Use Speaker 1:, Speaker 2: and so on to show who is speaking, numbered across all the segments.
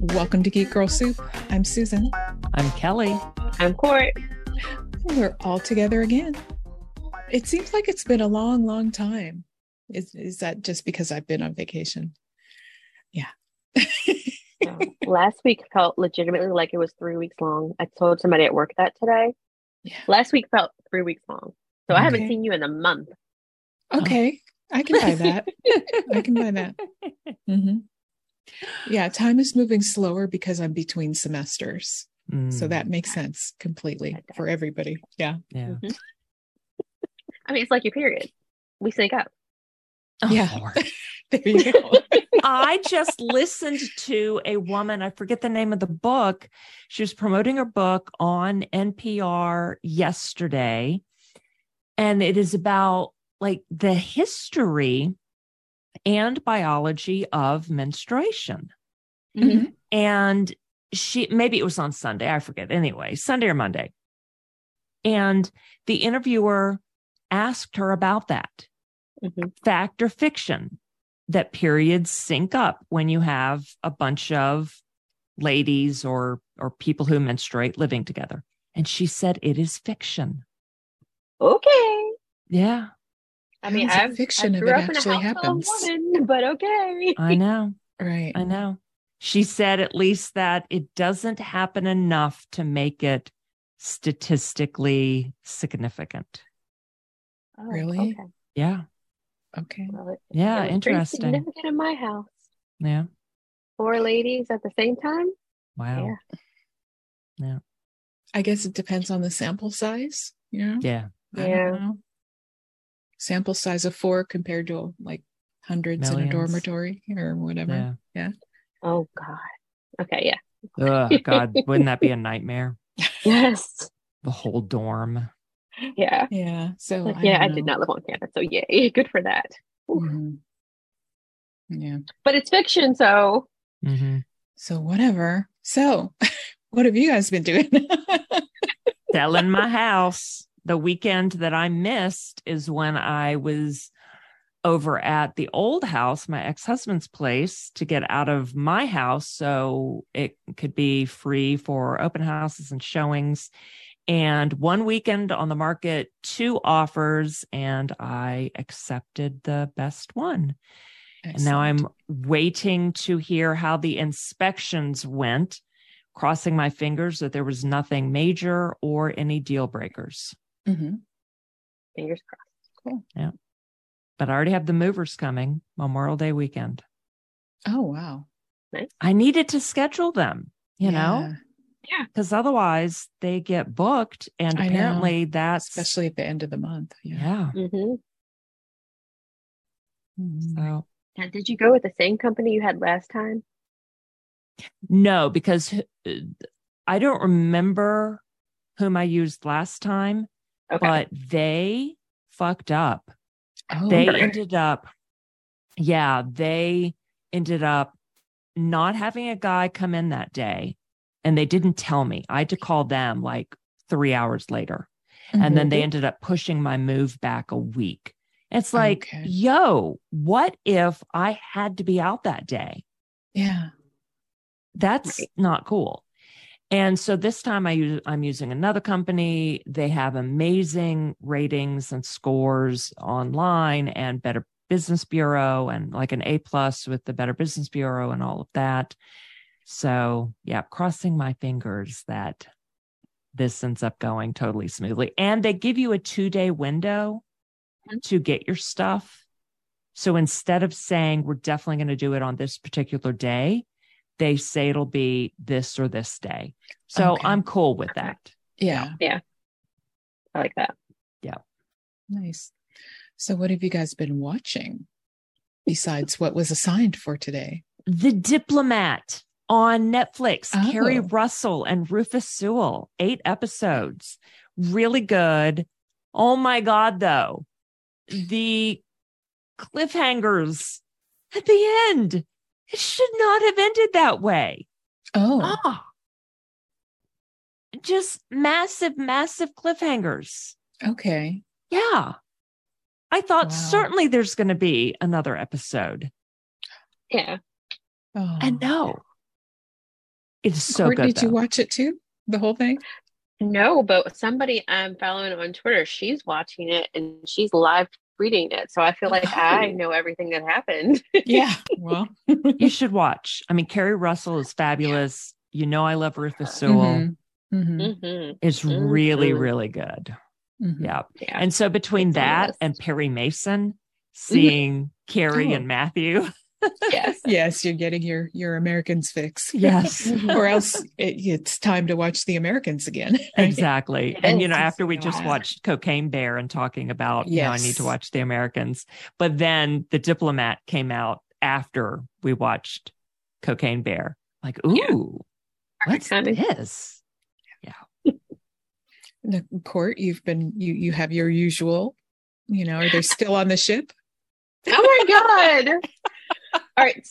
Speaker 1: Welcome to Geek Girl Soup. I'm Susan.
Speaker 2: I'm Kelly.
Speaker 3: I'm Cort.
Speaker 1: We're all together again. It seems like it's been a long, long time. Is, is that just because I've been on vacation? Yeah.
Speaker 3: No, last week felt legitimately like it was three weeks long. I told somebody at work that today.
Speaker 1: Yeah.
Speaker 3: Last week felt three weeks long. So I haven't seen you in a month.
Speaker 1: okay. I can buy that. I can buy that. hmm Yeah. Time is moving slower because I'm between semesters. So
Speaker 2: Mm,
Speaker 1: that makes sense completely for everybody. Yeah.
Speaker 2: yeah.
Speaker 3: I mean, it's like your period. We sync up.
Speaker 2: Oh,
Speaker 1: Yeah. There you go.
Speaker 2: I just listened to a woman, I forget the name of the book. She was promoting her book on NPR yesterday. And it is about like the history and biology of menstruation.
Speaker 1: Mhm.
Speaker 2: And she, maybe it was on Sunday, I forget. Anyway, Sunday or Monday. And the interviewer asked her about that.
Speaker 3: Mhm.
Speaker 2: fact or fiction that periods sync up when you have a bunch of ladies or or people who menstruate living together and she said it is fiction
Speaker 3: Okay.
Speaker 2: yeah
Speaker 3: I mean,
Speaker 1: How is it
Speaker 3: I've,
Speaker 1: fiction
Speaker 3: I
Speaker 1: if
Speaker 3: grew
Speaker 1: it
Speaker 3: up in a
Speaker 1: actually
Speaker 3: house
Speaker 1: happens?
Speaker 3: full of women, but okay.
Speaker 2: i know
Speaker 1: Right.
Speaker 2: i know she said at least that it doesn't happen enough to make it statistically significant
Speaker 3: Oh,
Speaker 1: Really?
Speaker 3: Okay.
Speaker 2: yeah
Speaker 1: Okay.
Speaker 3: Well, it,
Speaker 2: yeah
Speaker 3: it
Speaker 2: interesting
Speaker 3: significant in my house.
Speaker 2: yeah
Speaker 3: Four ladies at the same time.
Speaker 2: wow
Speaker 3: Yeah.
Speaker 1: I guess it depends on the sample size. You know?
Speaker 2: yeah
Speaker 1: I don't
Speaker 3: Yeah.
Speaker 1: Know. Sample size of four compared to like hundreds in a dormitory or whatever.
Speaker 2: yeah
Speaker 3: Oh God. Okay. Yeah.
Speaker 2: oh god wouldn't that be a nightmare
Speaker 3: Yes.
Speaker 2: the whole dorm
Speaker 3: Yeah.
Speaker 1: Yeah. So
Speaker 3: Like,
Speaker 1: I
Speaker 3: yeah, I did not live on campus, so yay, good for that. Oof.
Speaker 1: Mhm. Yeah.
Speaker 3: But it's fiction, so
Speaker 2: hmm
Speaker 1: So whatever. So what have you guys been doing?
Speaker 2: selling my house. The weekend that I missed is when I was over at the old house, my ex husband's place, to get out of my house so it could be free for open houses and showings. And one weekend on the market, two offers, and I accepted the best one. And now I'm waiting to hear how the inspections went, crossing my fingers that there was nothing major or any deal breakers.
Speaker 1: Hmm
Speaker 3: fingers crossed. Cool. Yeah.
Speaker 2: But I already have the movers coming Memorial Day weekend.
Speaker 1: Oh wow. Nice.
Speaker 2: I needed to schedule them, you know,
Speaker 1: Yeah,
Speaker 2: because otherwise they get booked. And
Speaker 1: I know.
Speaker 2: apparently that's
Speaker 1: especially at the end of the month. Yeah.
Speaker 2: yeah.
Speaker 3: hmm
Speaker 1: Mhm.
Speaker 2: So
Speaker 3: Now, did you go with the same company you had last time?
Speaker 2: no, because uh, I don't remember whom I used last time,
Speaker 3: Okay.
Speaker 2: but they fucked up.
Speaker 1: Oh,
Speaker 2: they
Speaker 3: Okay.
Speaker 2: ended up yeah they ended up not having a guy come in that day and they didn't tell me i had to call them like three hours later and then they mm-hmm. ended up pushing my move back a week it's like
Speaker 1: Okay.
Speaker 2: yo what if i had to be out that day
Speaker 1: yeah.
Speaker 2: that's
Speaker 3: Right.
Speaker 2: not cool. And so this time I use I'm using another company. They have amazing ratings and scores online and Better Business Bureau and like an A plus with the Better Business Bureau and all of that. So yeah, crossing my fingers that this ends up going totally smoothly. And they give you a two day window
Speaker 3: Mhm.
Speaker 2: to get your stuff. So instead of saying we're definitely going to do it on this particular day, they say it'll be this or this day. So
Speaker 1: Okay.
Speaker 2: I'm cool with that.
Speaker 1: Yeah. Yeah.
Speaker 3: I like that. Yeah.
Speaker 1: Nice. So what have you guys been watching besides what was assigned for today?
Speaker 2: The Diplomat on Netflix,
Speaker 1: Oh.
Speaker 2: Keri Russell and Rufus Sewell, eight episodes. Really good. Oh my God, though. The cliffhangers at the end. It should not have ended that way.
Speaker 1: Oh,
Speaker 2: Ah. Just massive, massive cliffhangers.
Speaker 1: okay.
Speaker 2: Yeah. I thought
Speaker 1: Wow.
Speaker 2: certainly there's going to be another episode.
Speaker 3: Yeah.
Speaker 1: Oh,
Speaker 2: And no. It's so
Speaker 1: Cort,
Speaker 2: good.
Speaker 1: did you watch it too? The whole thing?
Speaker 3: No, but somebody I'm following on Twitter, she's watching it and she's live reading it. So I feel like I know everything that happened.
Speaker 1: Yeah. Well,
Speaker 2: you should watch. I mean, Keri Russell is fabulous. You know, I love Rufus Sewell.
Speaker 1: Mhm. Mhm.
Speaker 3: hmm
Speaker 2: It's really,
Speaker 3: Mhm.
Speaker 2: really good.
Speaker 1: Mhm.
Speaker 2: Yeah.
Speaker 3: Yeah.
Speaker 2: And so between
Speaker 3: It's
Speaker 2: that and Perry Mason, seeing Keri
Speaker 1: Oh.
Speaker 2: and Matthew.
Speaker 3: yes.
Speaker 1: Yes, you're getting your your Americans fix.
Speaker 2: Yes.
Speaker 1: Or else it, it's time to watch the Americans again. right?
Speaker 2: Exactly.
Speaker 3: It
Speaker 2: And you know, after we just watched Cocaine Bear and talking about, you know, I need to watch The Americans. But then The Diplomat came out after we watched Cocaine Bear. Like, ooh,
Speaker 3: Yeah.
Speaker 2: what's
Speaker 3: timing.
Speaker 2: this?
Speaker 1: The Cort, you've been you you have your usual. You know, are they still on the ship?
Speaker 3: Oh my god! All right,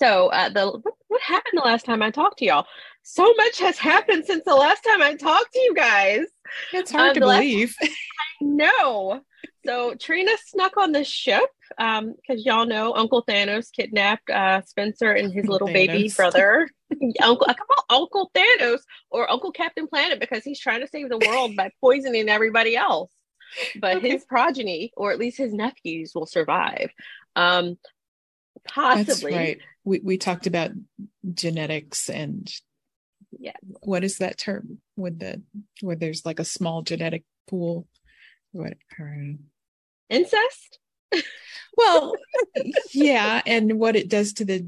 Speaker 3: so, uh, the what, what happened the last time I talked to y'all? So much has happened since the last time I talked to you guys.
Speaker 1: It's hard
Speaker 3: Um,
Speaker 1: to
Speaker 3: believe.
Speaker 1: believe.
Speaker 3: No, so Trina snuck on the ship because y'all know Uncle Thanos kidnapped uh, Spencer and his little baby brother. Uncle, I call Uncle Thanos or Uncle Captain Planet because he's trying to save the world by poisoning everybody else. But
Speaker 1: Okay.
Speaker 3: his progeny, or at least his nephews, will survive. Um,
Speaker 1: That's right. We we talked about genetics and
Speaker 3: Yeah.
Speaker 1: what is that term with the where there's like a small genetic pool? What
Speaker 3: Incest?
Speaker 1: well yeah, and what it does to the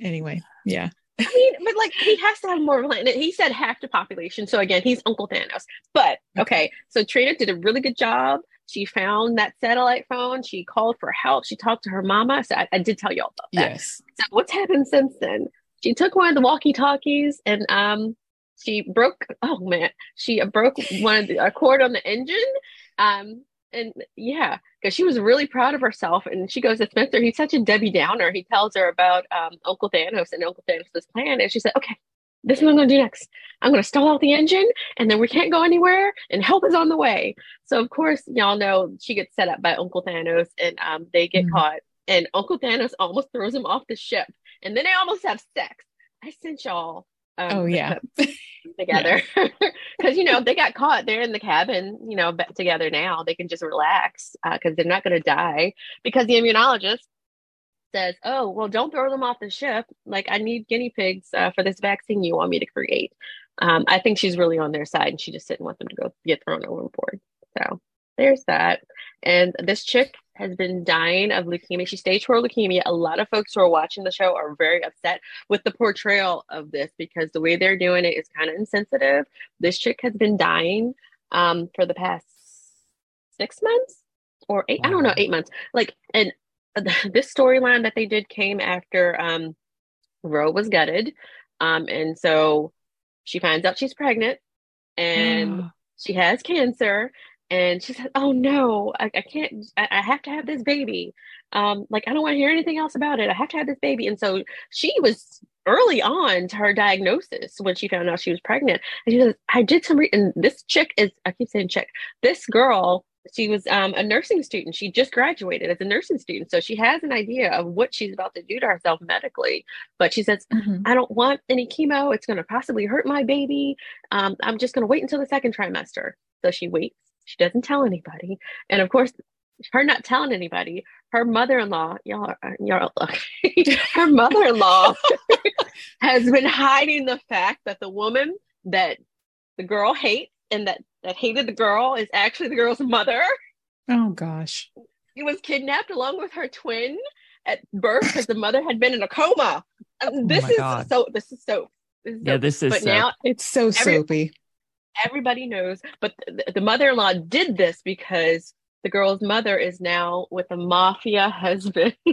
Speaker 1: anyway, yeah.
Speaker 3: I mean, but like he has to have more of. He said half the population. So again, he's Uncle Thanos. But okay, so Trina did a really good job. She found that satellite phone. She called for help. She talked to her mama. So I, I did tell y'all about that.
Speaker 1: Yes.
Speaker 3: So what's happened since then? She took one of the walkie-talkies and um she broke oh man, she broke one of the a cord on the engine. Um and yeah, because she was really proud of herself. And she goes to Spencer, he's such a Debbie Downer. He tells her about um Uncle Thanos and Uncle Thanos' plan. And she said, Okay, this is what I'm gonna do next. I'm gonna stall out the engine and then we can't go anywhere and help is on the way. So of course, y'all know she gets set up by Uncle Thanos and um they get
Speaker 1: Mhm.
Speaker 3: caught and Uncle Thanos almost throws him off the ship and then they almost have sex. I sent y'all. Um,
Speaker 1: Oh, yeah.
Speaker 3: together because you know they got caught. They're in the cabin, you know, together now. They can just relax because they're not going to die. Because the immunologist says, "Oh, well, don't throw them off the ship. Like I need guinea pigs uh, for this vaccine you want me to create." Um, I think she's really on their side, and she just didn't want them to go get thrown overboard. So there's that. And this chick has been dying of leukemia. She stage four leukemia. A lot of folks who are watching the show are very upset with the portrayal of this because the way they're doing it is kind of insensitive. This chick has been dying um, for the past six months or eight. I don't know, eight months. Like, and this storyline that they did came after um, Roe was gutted, um, and so she finds out she's pregnant and she has cancer and she said oh no i, I can't I, I have to have this baby. Um like i don't want to hear anything else about it. I have to have this baby. And so she was early on to her diagnosis when she found out she was pregnant. And she says i did some re- and this chick is i keep saying chick this girl she was um, a nursing student she just graduated as a nursing student so she has an idea of what she's about to do to herself medically but she says
Speaker 1: Mhm.
Speaker 3: I don't want any chemo. It's going to possibly hurt my baby. Um, I'm just going to wait until the second trimester. So she waits. She doesn't tell anybody. And of course, her not telling anybody, her mother-in-law, y'all, are- y'all, her mother-in-law has been hiding the fact that the woman that the girl hates and that that hated the girl is actually the girl's mother.
Speaker 1: Oh gosh.
Speaker 3: She was kidnapped along with her twin at birth because the mother had been in a coma. Um, this
Speaker 2: my
Speaker 3: is so. This is so. This is
Speaker 2: Yeah,
Speaker 3: so-
Speaker 2: this is
Speaker 3: but
Speaker 2: so-
Speaker 3: now
Speaker 1: It's so
Speaker 3: Every-
Speaker 1: soapy.
Speaker 3: everybody knows. But the, the mother-in-law did this because the girl's mother is now with a mafia husband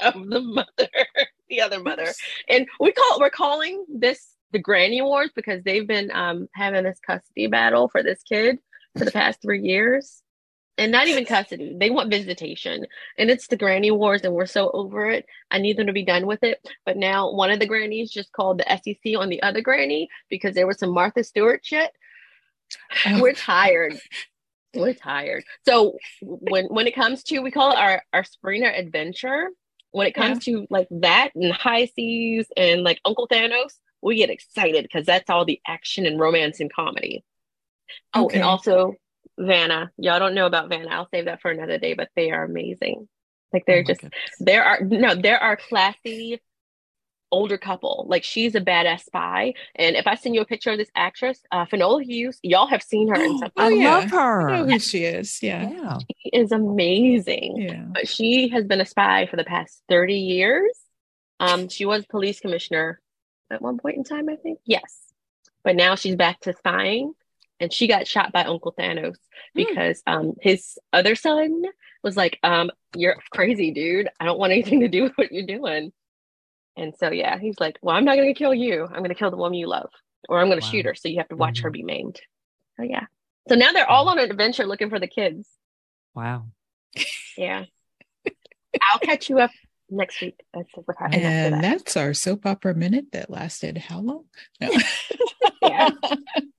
Speaker 3: of the mother, the other mother, and we call we're calling this the Granny Wars because they've been um, having this custody battle for this kid for the past three years. And not even custody. They want visitation. And it's the granny wars, and we're so over it. I need them to be done with it. But now one of the grannies just called the SEC on the other granny because there was some Martha Stewart shit.
Speaker 1: Oh,
Speaker 3: We're tired. We're tired. So when when it comes to we call it our our Springer adventure. When it comes to like that and high seas and like Uncle Thanos, we get excited because that's all the action and romance and comedy. Oh,
Speaker 1: Okay.
Speaker 3: and also Vanna. Y'all don't know about Vanna. I'll save that for another day, but they are amazing. Like they're
Speaker 2: Oh
Speaker 3: just
Speaker 2: goodness.
Speaker 3: there are no, there are classy older couple. Like she's a badass spy. And if I send you a picture of this actress, uh Finola Hughes, y'all have seen her in something.
Speaker 2: I
Speaker 1: Oh, yeah.
Speaker 2: love her.
Speaker 1: I know who she is. Yeah.
Speaker 2: yeah.
Speaker 3: She is amazing.
Speaker 1: Yeah.
Speaker 3: But she has been a spy for the past 30 years. Um, she was police commissioner at one point in time, I think. Yes. But now she's back to spying and she got shot by Uncle Thanos because um his other son was like, um, you're crazy, dude. I don't want anything to do with what you're doing. And so yeah, he's like, Well, I'm not gonna kill you. I'm gonna kill the woman you love. Or I'm gonna
Speaker 2: Wow.
Speaker 3: shoot her. So you have to watch her
Speaker 2: Mhm.
Speaker 3: be maimed. So yeah. So now they're all on an adventure looking for the kids.
Speaker 2: Wow.
Speaker 3: Yeah. I'll catch you up next week. That's what happened
Speaker 1: And
Speaker 3: that.
Speaker 1: that's our soap opera minute that lasted how long? No.
Speaker 3: Yeah.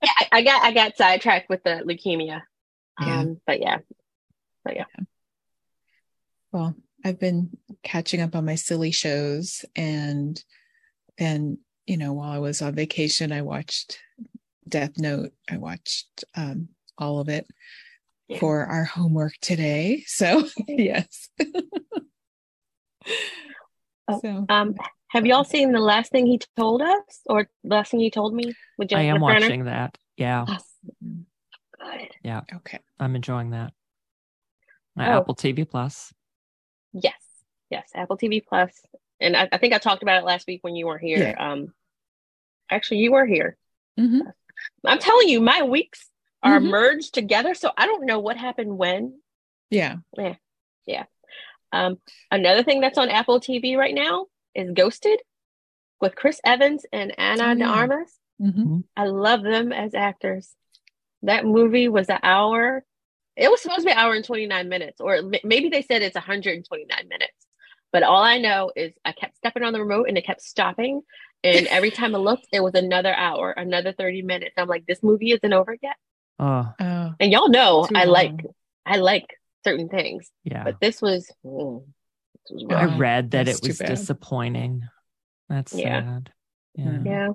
Speaker 3: I, I got I got sidetracked with the leukemia.
Speaker 1: But yeah.
Speaker 3: Um, but yeah.
Speaker 1: Well, I've been catching up on my silly shows and then, you know, while I was on vacation, I watched Death Note. I watched um all of it
Speaker 3: Yeah.
Speaker 1: for our homework today. So yes.
Speaker 3: Oh,
Speaker 1: so
Speaker 3: Um, have y'all seen the last thing he told us, or the last thing he told me with
Speaker 2: I am watching that. Yeah.
Speaker 3: Awesome. Good.
Speaker 1: okay.
Speaker 2: I'm enjoying that. My
Speaker 3: Oh.
Speaker 2: Apple TV Plus.
Speaker 3: Yes, yes, Apple TV Plus. And I, I think I talked about it last week when you weren't here. Um, actually, you were here.
Speaker 1: Mhm.
Speaker 3: I'm telling you, my weeks are
Speaker 1: Mhm.
Speaker 3: merged together, so I don't know what happened when.
Speaker 1: Yeah. Yeah. Yeah.
Speaker 3: Um, another thing that's on Apple TV right now is Ghosted with Chris Evans and Ana
Speaker 1: Oh,
Speaker 3: de
Speaker 1: yeah.
Speaker 3: Armas.
Speaker 1: Mhm.
Speaker 3: I love them as actors. That movie was an hour. It was supposed to be an hour and 29 minutes, or maybe they said it's 129 minutes. But all I know is I kept stepping on the remote and it kept stopping. And every time I looked, it was another hour, another 30 minutes. I'm like, this movie isn't over yet.
Speaker 2: Oh,
Speaker 1: Oh,
Speaker 3: And y'all know
Speaker 1: Too
Speaker 3: I like. I like certain things.
Speaker 2: yeah.
Speaker 3: But this was, mm, this was
Speaker 2: I read that
Speaker 1: that's
Speaker 2: it was disappointing. That's
Speaker 3: Yeah.
Speaker 2: sad. Yeah.
Speaker 1: Mm.
Speaker 3: Yeah.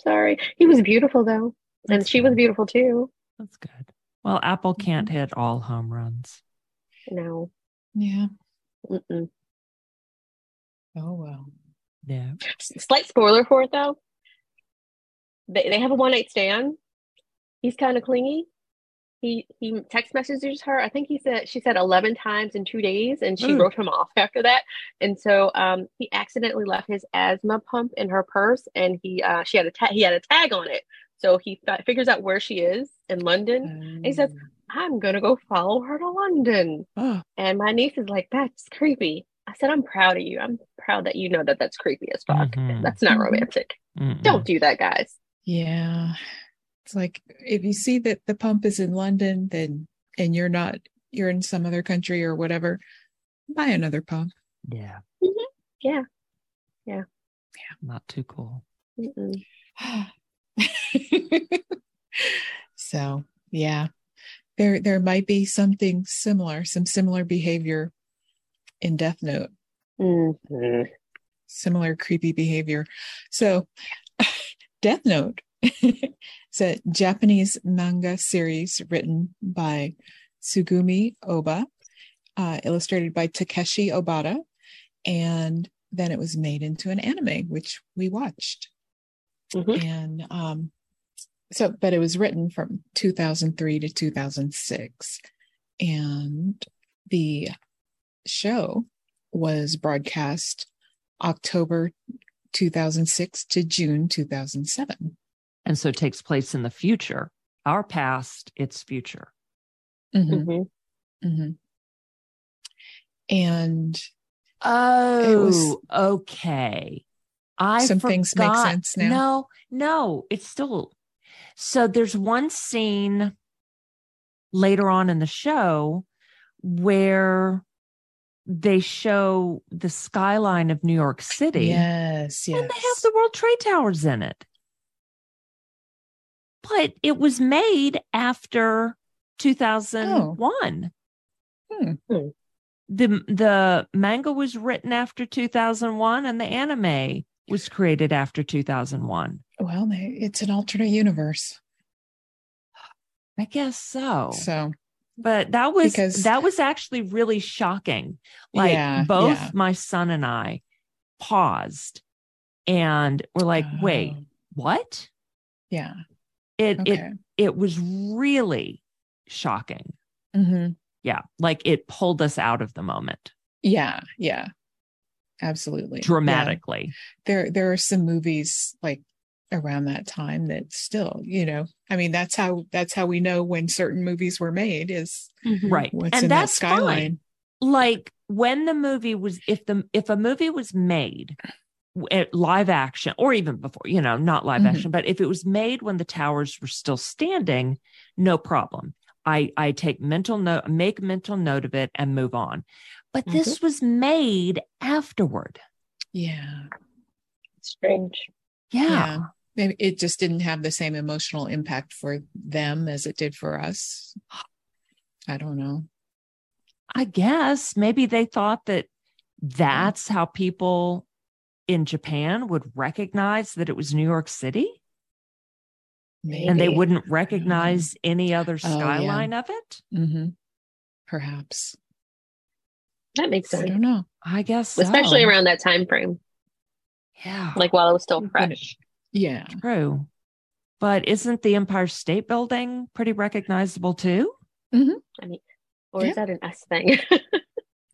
Speaker 3: Sorry. He was beautiful though. And
Speaker 2: That's
Speaker 3: she was beautiful too.
Speaker 2: That's good. Well, Apple can't
Speaker 3: Mm-hmm.
Speaker 2: hit all home runs.
Speaker 3: No.
Speaker 1: yeah.
Speaker 3: Mm-mm.
Speaker 1: Oh well.
Speaker 2: Yeah.
Speaker 3: Slight spoiler for it though. They they have a one night stand. He's kind of clingy. He he text messages her. I think he said she said eleven times in two days, and she
Speaker 2: Ooh.
Speaker 3: wrote him off after that. And so um he accidentally left his asthma pump in her purse, and he uh she had a ta- he had a tag on it. So he fi- figures out where she is in London. and he says, I'm gonna go follow her to London.
Speaker 1: Oh,
Speaker 3: And my niece is like, that's creepy. I said, I'm proud of you. I'm proud that you know that that's creepy as fuck.
Speaker 2: Mhm.
Speaker 3: That's not
Speaker 1: Mhm.
Speaker 3: romantic.
Speaker 2: Mm-mm.
Speaker 3: Don't do that, guys.
Speaker 1: yeah. It's like if you see that the pump is in London, then and you're not, you're in some other country or whatever, buy another pump.
Speaker 2: Yeah.
Speaker 3: Yeah. Yeah. Yeah.
Speaker 2: Not too cool.
Speaker 1: So yeah, there there might be something similar, some similar behavior in Death Note,
Speaker 3: Mhm.
Speaker 1: similar creepy behavior. So Death Note is a Japanese manga series written by Tsugumi Ohba, uh, illustrated by Takeshi Obata, and then it was made into an anime, which we watched.
Speaker 3: Mhm.
Speaker 1: and um so but it was written from 2003 to 2006 and the show was broadcast october 2006 to june 2007
Speaker 2: And so it takes place in the future. Our past, its future.
Speaker 1: Mhm,
Speaker 3: Mhm.
Speaker 1: mhm. and
Speaker 2: Oh,
Speaker 1: was-
Speaker 2: okay. I
Speaker 1: Some things make sense now.
Speaker 2: No, no, it's still. So there's one scene later on in the show where they show the skyline of New York City
Speaker 1: yes yes
Speaker 2: and they have the World Trade Towers in it. But it was made after 2001.
Speaker 1: Hmm.
Speaker 3: Hmm.
Speaker 2: The the manga was written after 2001 and the anime was created after 2001.
Speaker 1: Well, it's an alternate universe.
Speaker 2: I guess so.
Speaker 1: So
Speaker 2: But that was
Speaker 1: Because-
Speaker 2: that was actually really shocking. Like
Speaker 1: Yeah,
Speaker 2: both
Speaker 1: yeah.
Speaker 2: my son and I paused and were like, wait,
Speaker 1: Oh,
Speaker 2: what?
Speaker 1: yeah.
Speaker 2: It it
Speaker 1: Okay.
Speaker 2: it was really shocking.
Speaker 1: hmm
Speaker 2: Yeah. Like it pulled us out of the moment
Speaker 1: Yeah. Yeah. Absolutely. Yeah.
Speaker 2: dramatically.
Speaker 1: There, there are some movies like around that time that still, you know, I mean, that's how that's how we know when certain movies were made is
Speaker 2: Right.
Speaker 1: what's
Speaker 2: and
Speaker 1: in
Speaker 2: that's
Speaker 1: that skyline.
Speaker 2: fine. Like when the movie was if the if a movie was made at live action or even before, you know, not live
Speaker 1: Mhm.
Speaker 2: action, but if it was made when the towers were still standing, no problem. I I take mental note, make mental note of it and move on. But
Speaker 1: Mm-hmm.
Speaker 2: this was made afterward.
Speaker 1: Yeah.
Speaker 3: Strange.
Speaker 2: Yeah.
Speaker 1: Maybe it just didn't have the same emotional impact for them as it did for us. I don't know.
Speaker 2: I guess maybe they thought that that's how people in Japan would recognize that it was New York City
Speaker 1: Maybe.
Speaker 2: and they wouldn't recognize any other
Speaker 1: Oh, yeah.
Speaker 2: skyline of it.
Speaker 1: hmm Perhaps.
Speaker 3: That makes sense.
Speaker 1: I don't know.
Speaker 2: I guess so.
Speaker 3: Especially around that time frame,
Speaker 2: yeah,
Speaker 3: like while it was still fresh.
Speaker 1: Yeah.
Speaker 2: true. But isn't the Empire State Building pretty recognizable too?
Speaker 3: I mean, or
Speaker 1: Yeah.
Speaker 3: is that an S thing?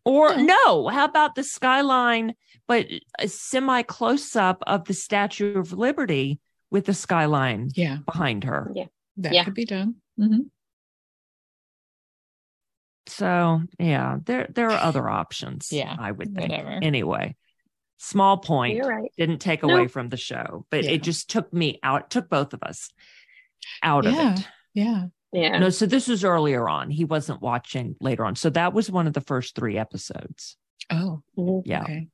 Speaker 2: Or
Speaker 1: No.
Speaker 2: no, how about the skyline, but a semi close up of the Statue of Liberty with the skyline
Speaker 1: Yeah.
Speaker 2: behind her? Yeah.
Speaker 1: That
Speaker 3: Yeah.
Speaker 1: could be done. hmm
Speaker 2: So yeah, there there are other options.
Speaker 1: Yeah,
Speaker 2: I would think.
Speaker 1: whatever.
Speaker 2: Anyway, small point.
Speaker 3: You're right.
Speaker 2: Didn't take
Speaker 3: No.
Speaker 2: away from the show, but
Speaker 1: Yeah.
Speaker 2: it just took me out. Took both of us out
Speaker 1: Yeah.
Speaker 2: of it.
Speaker 1: Yeah.
Speaker 3: Yeah.
Speaker 2: No, so this was earlier on. He wasn't watching later on. So that was one of the first three episodes.
Speaker 1: Oh,
Speaker 3: Mhm.
Speaker 2: Yeah.
Speaker 1: okay.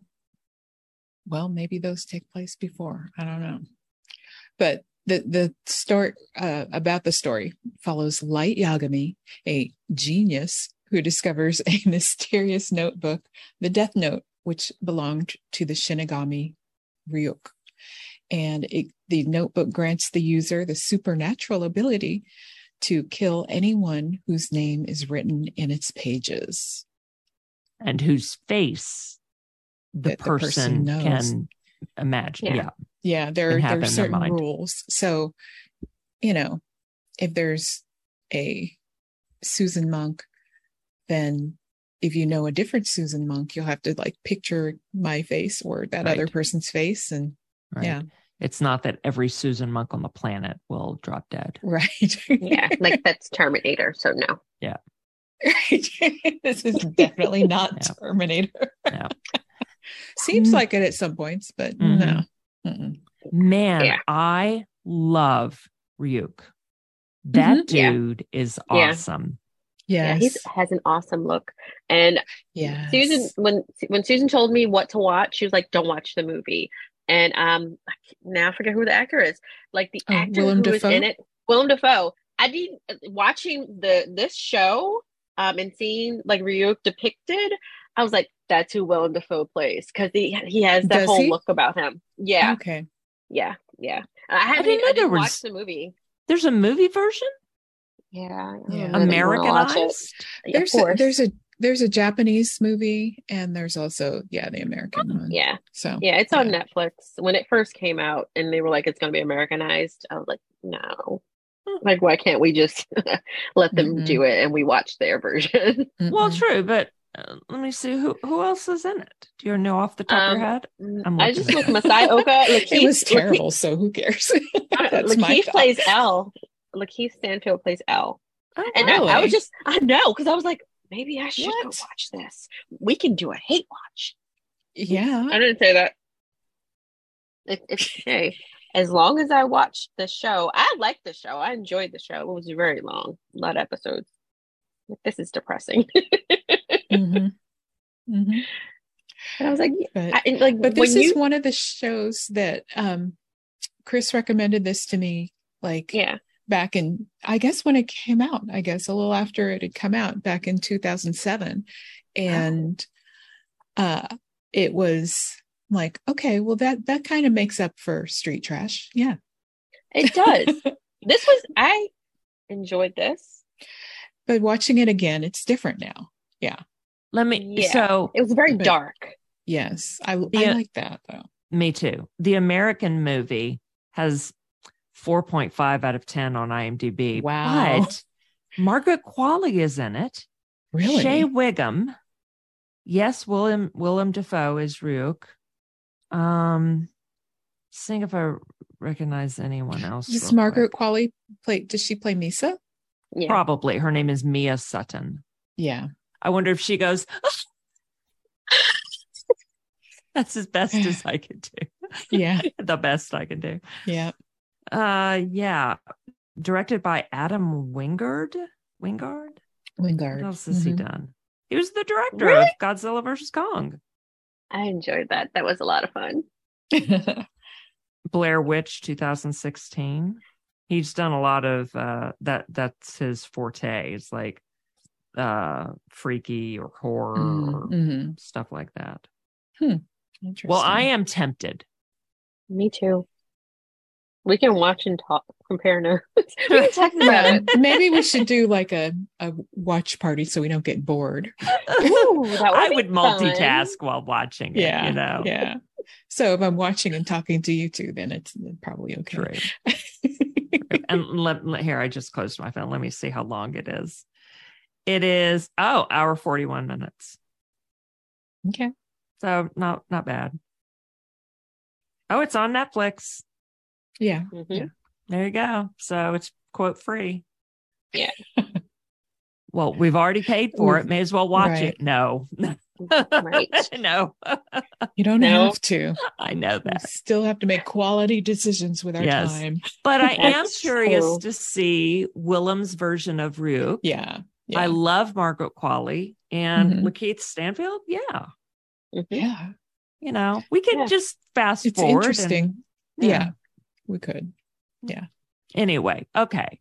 Speaker 1: Well, maybe those take place before. I don't know. But the the story uh, about the story follows Light Yagami, a genius who discovers a mysterious notebook, the Death Note, which belonged to the Shinigami Ryuk. And it, the notebook grants the user the supernatural ability to kill anyone whose name is written in its pages.
Speaker 2: And whose face the
Speaker 1: That the person
Speaker 2: person,
Speaker 1: knows.
Speaker 2: can imagine.
Speaker 3: Yeah.
Speaker 2: Yeah.
Speaker 1: yeah there, there are certain rules so you know if there's a susan monk then if you know a different susan monk you'll have to like picture my face or that other person's face and
Speaker 2: Right.
Speaker 1: Yeah.
Speaker 2: It's not that every Susan Monk on the planet will drop dead.
Speaker 1: right
Speaker 3: Yeah. Like that's Terminator. So no. Yeah. Right.
Speaker 1: this is definitely not
Speaker 2: Yeah.
Speaker 1: terminator
Speaker 2: No.
Speaker 1: seems
Speaker 2: Mm.
Speaker 1: like it at some points but
Speaker 2: Mhm.
Speaker 1: no Mm-mm.
Speaker 2: Man,
Speaker 3: Yeah.
Speaker 2: I love Ryuk. That
Speaker 1: Mhm.
Speaker 3: Yeah.
Speaker 2: dude is awesome.
Speaker 3: Yeah.
Speaker 1: yes
Speaker 3: He has an awesome look. And
Speaker 1: yes
Speaker 3: Susan, when when Susan told me what to watch, she was like, "Don't watch the movie." And um, now I forget who the actor is. Like the
Speaker 1: Oh,
Speaker 3: actor
Speaker 1: Willem
Speaker 3: who was
Speaker 1: Dafoe?
Speaker 3: in it, Willem Dafoe. I did watching the this show, um, and seeing like Ryuk depicted. I was like, "That's who Willem Dafoe plays," because he he has that
Speaker 1: Does
Speaker 3: whole
Speaker 1: he?
Speaker 3: look about him. Yeah,
Speaker 1: okay
Speaker 3: yeah, yeah. I haven't.
Speaker 2: didn't
Speaker 3: I
Speaker 2: know
Speaker 3: didn't,
Speaker 2: there
Speaker 3: watch
Speaker 2: was-
Speaker 3: the movie.
Speaker 2: There's a movie version?
Speaker 3: Yeah,
Speaker 1: Yeah.
Speaker 3: know that I wanna watch it.
Speaker 2: Americanized?
Speaker 3: Yeah,
Speaker 1: there's a, there's a there's a Japanese movie and there's also yeah the American one.
Speaker 3: yeah.
Speaker 1: So
Speaker 3: Yeah, it's on Netflix. When it first came out and they were like, it's going to be Americanized, I was like, no. Like, why can't we just let them
Speaker 1: Mhm.
Speaker 3: do it and we watch their version?
Speaker 2: Well,
Speaker 1: Mm-mm.
Speaker 2: true, but uh, let me see who who else is in it. Do you know off the top of
Speaker 3: Um,
Speaker 2: your head? I'm
Speaker 3: I just
Speaker 2: it
Speaker 3: looked. Masi Oka. Lakeith,
Speaker 1: it was terrible, so who cares?
Speaker 3: Lakeith,
Speaker 1: That's my
Speaker 3: Lakeith
Speaker 1: thought.
Speaker 3: plays L. Lakeith Stanfield plays L.
Speaker 2: Oh,
Speaker 3: And I, I was just, I know, because I was like, maybe I should go watch this. We can do a hate watch.
Speaker 1: yeah.
Speaker 3: I didn't say that. It, it's hey, as long as I watched the show, I liked the show. I enjoyed the show. It was very long, a lot of episodes. This is depressing.
Speaker 1: hmm hmm
Speaker 3: And I was like,
Speaker 1: But
Speaker 3: I, like
Speaker 1: but this
Speaker 3: you,
Speaker 1: is one of the shows that um Chris recommended this to me like
Speaker 3: yeah,
Speaker 1: back in I guess when it came out, I guess a little after it had come out back in 2007 and uh it was like okay, well that that kind of makes up for Street Trash. Yeah.
Speaker 3: It does. this was I enjoyed this.
Speaker 1: but watching it again, it's different now. Yeah.
Speaker 2: Let me.
Speaker 3: Yeah.
Speaker 2: So
Speaker 3: It was very
Speaker 1: But-
Speaker 3: dark.
Speaker 1: Yes. I, I
Speaker 2: Yeah.
Speaker 1: like that though.
Speaker 2: me too. The American movie has 4.5 out of 10 on IMDb.
Speaker 1: Wow.
Speaker 2: But Margaret Qualley is in it.
Speaker 1: Really?
Speaker 2: Shea Whigham. Yes, William Willem Dafoe is Ryuk. Um, seeing if I recognize anyone else.
Speaker 1: Does Margaret
Speaker 2: quick.
Speaker 1: Qualley play? Does she play Misa?
Speaker 3: Yeah.
Speaker 2: Probably. Her name is Mia Sutton.
Speaker 1: Yeah.
Speaker 2: I wonder if she goes. That's as best as I could do.
Speaker 1: Yeah.
Speaker 2: the best I can do.
Speaker 1: Yeah.
Speaker 2: Uh, yeah. Directed by Adam Wingard. Wingard.
Speaker 1: Wingard.
Speaker 2: What else has he
Speaker 1: Mhm.
Speaker 2: done? He was the director
Speaker 3: Really?
Speaker 2: of Godzilla versus Kong.
Speaker 3: I enjoyed that. That was a lot of fun.
Speaker 2: Blair Witch 2016. He's done a lot of uh that that's his forte. It's like uh freaky or horror or
Speaker 1: Mhm.
Speaker 2: stuff like that.
Speaker 1: Interesting.
Speaker 2: Well, I am tempted.
Speaker 3: Me too. We can watch and talk, compare notes. we can talk about
Speaker 1: Yeah,
Speaker 3: it.
Speaker 1: maybe we should do like a, a watch party so we don't get bored.
Speaker 3: Ooh, would
Speaker 2: I would
Speaker 3: fun.
Speaker 2: multitask while watching it,
Speaker 1: Yeah.
Speaker 2: you know.
Speaker 1: Yeah. So if I'm watching and talking to you two, then it's probably okay.
Speaker 2: True. and let, let- here, I just closed my phone. Let me see how long it is. It is oh, hour 41 minutes.
Speaker 1: okay.
Speaker 2: So not not bad. Oh, it's on Netflix.
Speaker 1: Yeah.
Speaker 3: Mhm.
Speaker 2: There you go. So it's quote free.
Speaker 3: Yeah.
Speaker 2: well, we've already paid for it. May as well watch
Speaker 1: Right.
Speaker 2: it. No.
Speaker 3: Right.
Speaker 2: no.
Speaker 1: You don't
Speaker 3: No.
Speaker 1: have to.
Speaker 2: I know
Speaker 1: We
Speaker 2: that.
Speaker 1: still have to make quality decisions with our
Speaker 2: Yes.
Speaker 1: time.
Speaker 2: But I am curious
Speaker 3: true.
Speaker 2: to see Willem's version of Ryuk.
Speaker 1: Yeah. Yeah.
Speaker 2: I love Margaret Qualley and
Speaker 1: Mhm.
Speaker 2: Lakeith Stanfield. Yeah.
Speaker 3: Mhm.
Speaker 1: yeah.
Speaker 2: You know, we can
Speaker 3: Yeah.
Speaker 2: just fast
Speaker 1: It's
Speaker 2: forward. and-
Speaker 1: interesting. yeah. We could. Yeah.
Speaker 2: Anyway, okay.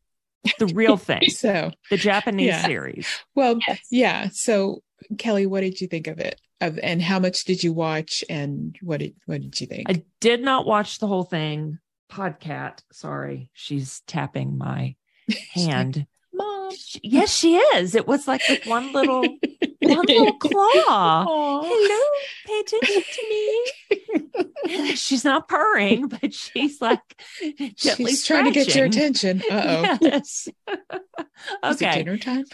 Speaker 2: The real thing,
Speaker 1: So,
Speaker 2: the Japanese
Speaker 1: Yeah.
Speaker 2: series.
Speaker 1: well,
Speaker 3: Yes.
Speaker 1: yeah. So, Kelly, what did you think of it? Of and how much did you watch? And what did what did you think?
Speaker 2: I did not watch the whole thing. Podcat, sorry, she's tapping my hand.
Speaker 1: Mom.
Speaker 2: She- yes, she is. It was like with one little one little claw.
Speaker 1: Aw.
Speaker 2: Hello, pay attention to me. she's not purring, but she's like gently
Speaker 1: She's trying to get your attention. Uh oh.
Speaker 2: Yes.
Speaker 1: Is it
Speaker 2: okay.
Speaker 1: dinner time?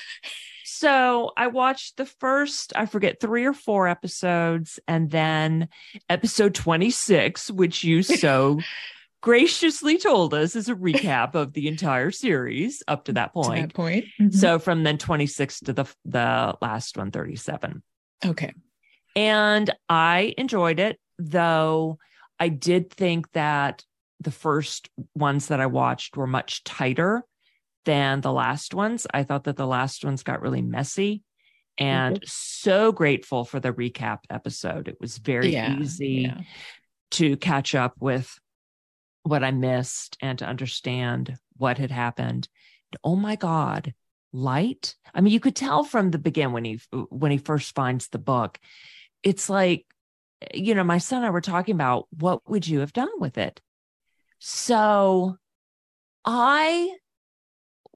Speaker 2: So I watched the first, I forget, three or four episodes, and then episode 26, which you so graciously told us is a recap of the entire series up to that
Speaker 1: To
Speaker 2: point.
Speaker 1: that point. Mhm.
Speaker 2: So from then 26 to the the last one, 37.
Speaker 1: okay.
Speaker 2: And I enjoyed it, though I did think that the first ones that I watched were much tighter than the last ones. I thought that the last ones got really messy and so grateful for the recap episode. It was very
Speaker 1: Yeah,
Speaker 2: easy
Speaker 1: yeah.
Speaker 2: to catch up with what I missed and to understand what had happened. Oh my God, light. I mean, you could tell from the begin when he when he first finds the book. It's like, you know, my son and I were talking about what would you have done with it? So I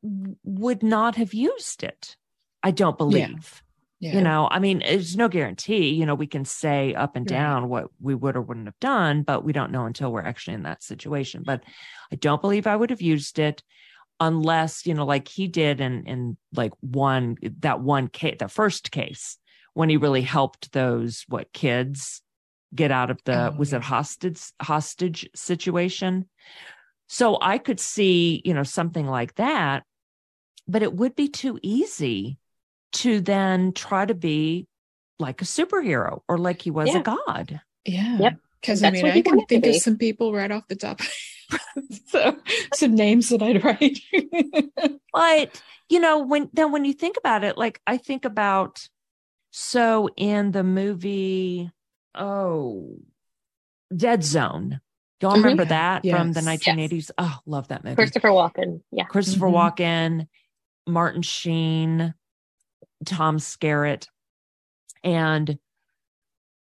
Speaker 2: would not have used it. I don't believe
Speaker 1: Yeah.
Speaker 2: you know i mean there's no guarantee you know we can say up and
Speaker 1: Right.
Speaker 2: down what we would or wouldn't have done but we don't know until we're actually in that situation but i don't believe i would have used it unless you know like he did in in like one that one case the first case when he really helped those what kids get out of the
Speaker 1: Oh,
Speaker 2: was
Speaker 1: yeah.
Speaker 2: it hostage hostage situation so i could see you know something like that but it would be too easy to then try to be like a superhero or like he was
Speaker 3: Yeah.
Speaker 2: a god.
Speaker 1: Yeah.
Speaker 3: Yep.
Speaker 1: Because I mean, I can think of some people right off the top. so some names that I'd write.
Speaker 2: But you know, when then when you think about it, like I think about so in the movie, oh, Dead Zone. Y'all
Speaker 3: Mhm.
Speaker 2: remember that from the
Speaker 1: Yes.
Speaker 2: 1980s? Oh, love that movie.
Speaker 3: Christopher Walken. Yeah.
Speaker 2: Christopher
Speaker 1: Mhm.
Speaker 2: Walken, Martin Sheen, Tom Skerritt, and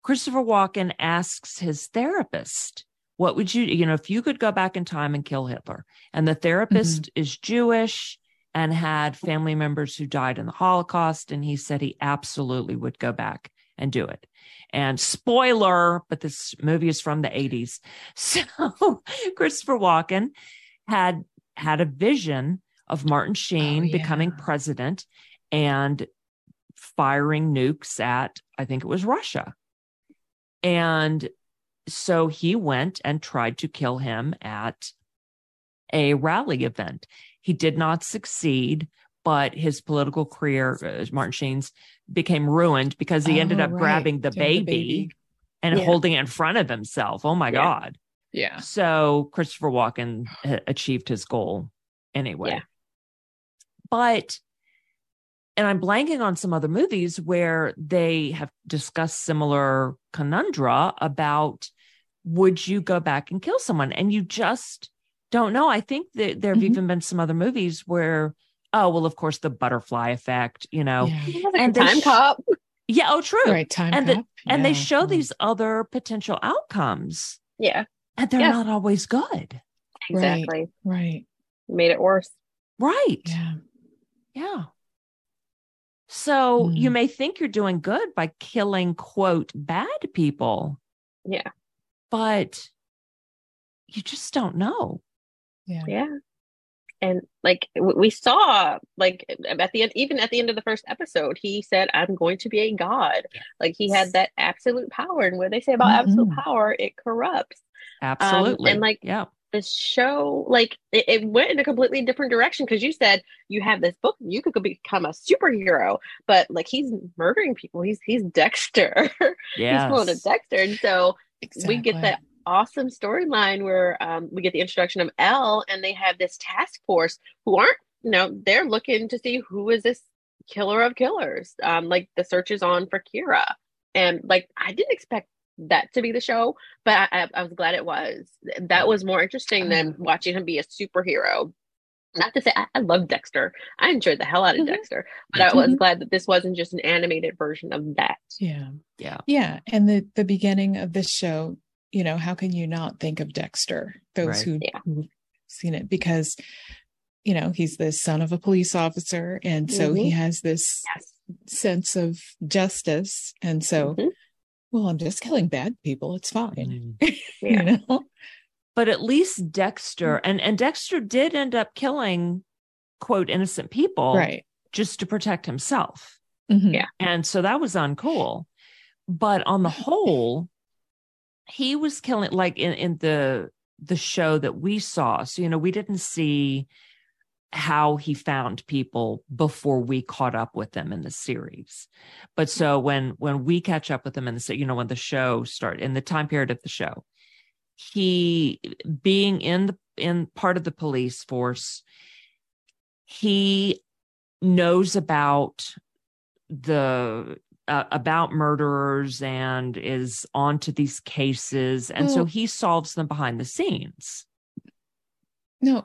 Speaker 2: Christopher Walken asks his therapist, what would you, you know, if you could go back in time and kill Hitler and the therapist
Speaker 1: Mm-hmm.
Speaker 2: is Jewish and had family members who died in the Holocaust, and he said he absolutely would go back and do it. And spoiler, but this movie is from the 80s. So Christopher Walken had had a vision of Martin Sheen
Speaker 1: Oh, yeah.
Speaker 2: becoming president and firing nukes at, I think it was Russia. And so he went and tried to kill him at a rally event. He did not succeed, but his political career, uh, Martin Sheen's, became ruined because he ended
Speaker 1: Oh,
Speaker 2: up
Speaker 1: right.
Speaker 2: grabbing the
Speaker 1: Doing
Speaker 2: baby, and
Speaker 3: Yeah.
Speaker 2: holding it in front of himself. Oh my
Speaker 3: Yeah.
Speaker 2: God.
Speaker 1: Yeah.
Speaker 2: So Christopher Walken ha- achieved his goal anyway.
Speaker 3: Yeah.
Speaker 2: But, and I'm blanking on some other movies where they have discussed similar conundra about would you go back and kill someone? And you just don't know. I think that there have
Speaker 1: Mhm.
Speaker 2: even been some other movies where, oh, well, of course, the butterfly effect, you know.
Speaker 1: Yeah.
Speaker 2: And
Speaker 3: time
Speaker 2: sh-
Speaker 3: cop.
Speaker 2: Yeah, oh, true.
Speaker 1: Right. Time
Speaker 2: And the-
Speaker 1: cop.
Speaker 2: And they show
Speaker 1: Mm.
Speaker 2: these other potential outcomes,
Speaker 3: Yeah,
Speaker 2: and they're
Speaker 3: Yeah.
Speaker 2: not always good.
Speaker 1: Right.
Speaker 3: exactly.
Speaker 1: Right.
Speaker 3: Made it worse.
Speaker 2: Right.
Speaker 1: Yeah.
Speaker 2: Yeah. So you
Speaker 1: Mm.
Speaker 2: may think you're doing good by killing, quote, bad people,
Speaker 3: Yeah,
Speaker 2: but you just don't know.
Speaker 1: Yeah.
Speaker 3: yeah. And like we saw, like at the end, even at the end of the first episode, he said, "I'm going to be a god." Like he had that absolute power, and what they say about absolute
Speaker 1: Mhm.
Speaker 3: power, it corrupts.
Speaker 2: Absolutely.
Speaker 3: and, like,
Speaker 2: yeah.
Speaker 3: The show like it, it went in a completely different direction because you said you have this book you could become a superhero but like he's murdering people. He's he's dexter. He's pulling a dexter. And so
Speaker 1: Exactly.
Speaker 3: we get that awesome storyline where um, we get the introduction of L and they have this task force who aren't you know they're looking to see who is this killer of killers. Um like the search is on for Kira. And like I didn't expect that to be the show but I, I, I was glad it was that was more interesting than watching him be a superhero not to say I, I love Dexter I enjoyed the hell out of
Speaker 1: Mhm.
Speaker 3: Dexter but I was
Speaker 1: Mhm.
Speaker 3: glad that this wasn't just an animated version of that
Speaker 1: Yeah.
Speaker 2: Yeah.
Speaker 1: Yeah. And the the beginning of this show, you know, how can you not think of Dexter? Those
Speaker 2: Right.
Speaker 1: who
Speaker 3: Yeah.
Speaker 1: who've seen it because you know, he's the son of a police officer and so he has this
Speaker 3: yes
Speaker 1: sense of justice and so
Speaker 3: Mhm.
Speaker 1: Well, I'm just killing bad people. It's fine.
Speaker 2: Mm.
Speaker 3: yeah
Speaker 1: You know?
Speaker 2: But at least Dexter and and Dexter did end up killing quote innocent people
Speaker 1: Right.
Speaker 2: just to protect himself.
Speaker 1: Mhm.
Speaker 3: Yeah.
Speaker 2: And so that was uncool. But on the whole, he was killing like in, in the the show that we saw. So, you know, we didn't see how he found people before we caught up with them in the series. But so when when we catch up with them in the you know, when the show start in the time period of the show, he being in the in part of the police force, he knows about the uh, about murderers and is onto these cases and so he solves them behind the scenes
Speaker 1: No.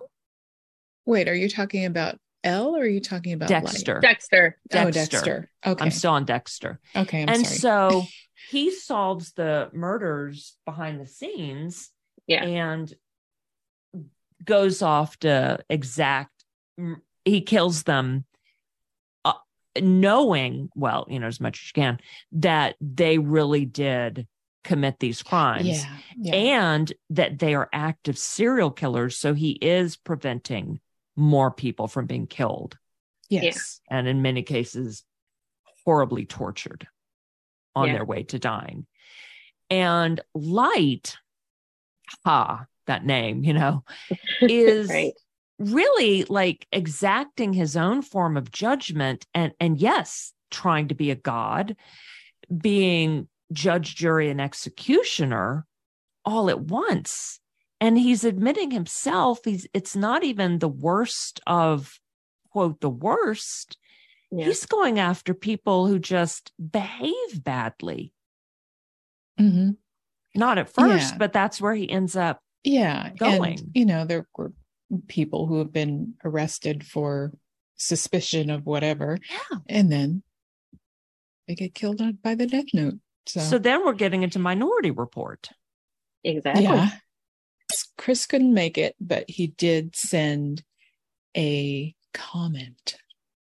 Speaker 1: Wait, are you talking about L or are you talking about Light?
Speaker 2: dexter
Speaker 3: Dexter
Speaker 1: Oh,
Speaker 2: Dexter.
Speaker 1: Dexter. Okay.
Speaker 2: i'm still on dexter
Speaker 1: okay. I'm
Speaker 2: and
Speaker 1: sorry.
Speaker 2: so he solves the murders behind the scenes
Speaker 3: Yeah.
Speaker 2: and goes off to exact he kills them uh, knowing well you know as much as you can that they really did commit these crimes
Speaker 1: yeah. Yeah.
Speaker 2: and that they are active serial killers so he is preventing more people from being killed
Speaker 1: yes.
Speaker 2: and in many cases horribly tortured on
Speaker 3: Yeah.
Speaker 2: their way to dying. And light, ha, that name, you know, is
Speaker 3: right
Speaker 2: really like exacting his own form of judgment and and yes, trying to be a god, being judge, jury, and executioner all at once. And he's admitting himself, he's it's not even the worst of quote the worst
Speaker 3: yeah
Speaker 2: he's going after people who just behave badly
Speaker 1: hmm
Speaker 2: not at first
Speaker 1: Yeah.
Speaker 2: but that's where he ends up
Speaker 1: Yeah.
Speaker 2: Going.
Speaker 1: And, you know, there were people who have been arrested for suspicion of whatever.
Speaker 2: Yeah.
Speaker 1: And then they get killed by the death note. So,
Speaker 2: so then we're getting into minority report
Speaker 3: exactly
Speaker 1: yeah. Chris couldn't make it, but he did send a comment.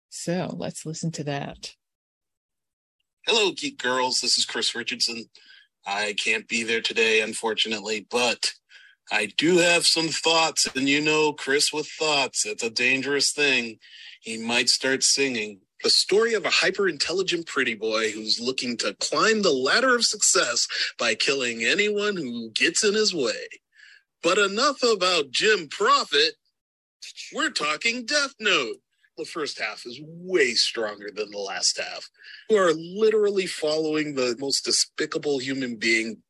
Speaker 1: So let's listen to that.
Speaker 4: Hello, Geek Girls. This is Chris Richardson. I can't be there today, unfortunately, but I do have some thoughts. And you know, Chris with thoughts, it's a dangerous thing. He might start singing. The story of a hyper intelligent pretty boy who's looking to climb the ladder of success by killing anyone who gets in his way. But enough about Jim Profit. We're talking Death Note. The first half is way stronger than the last half. You are literally following the most despicable human being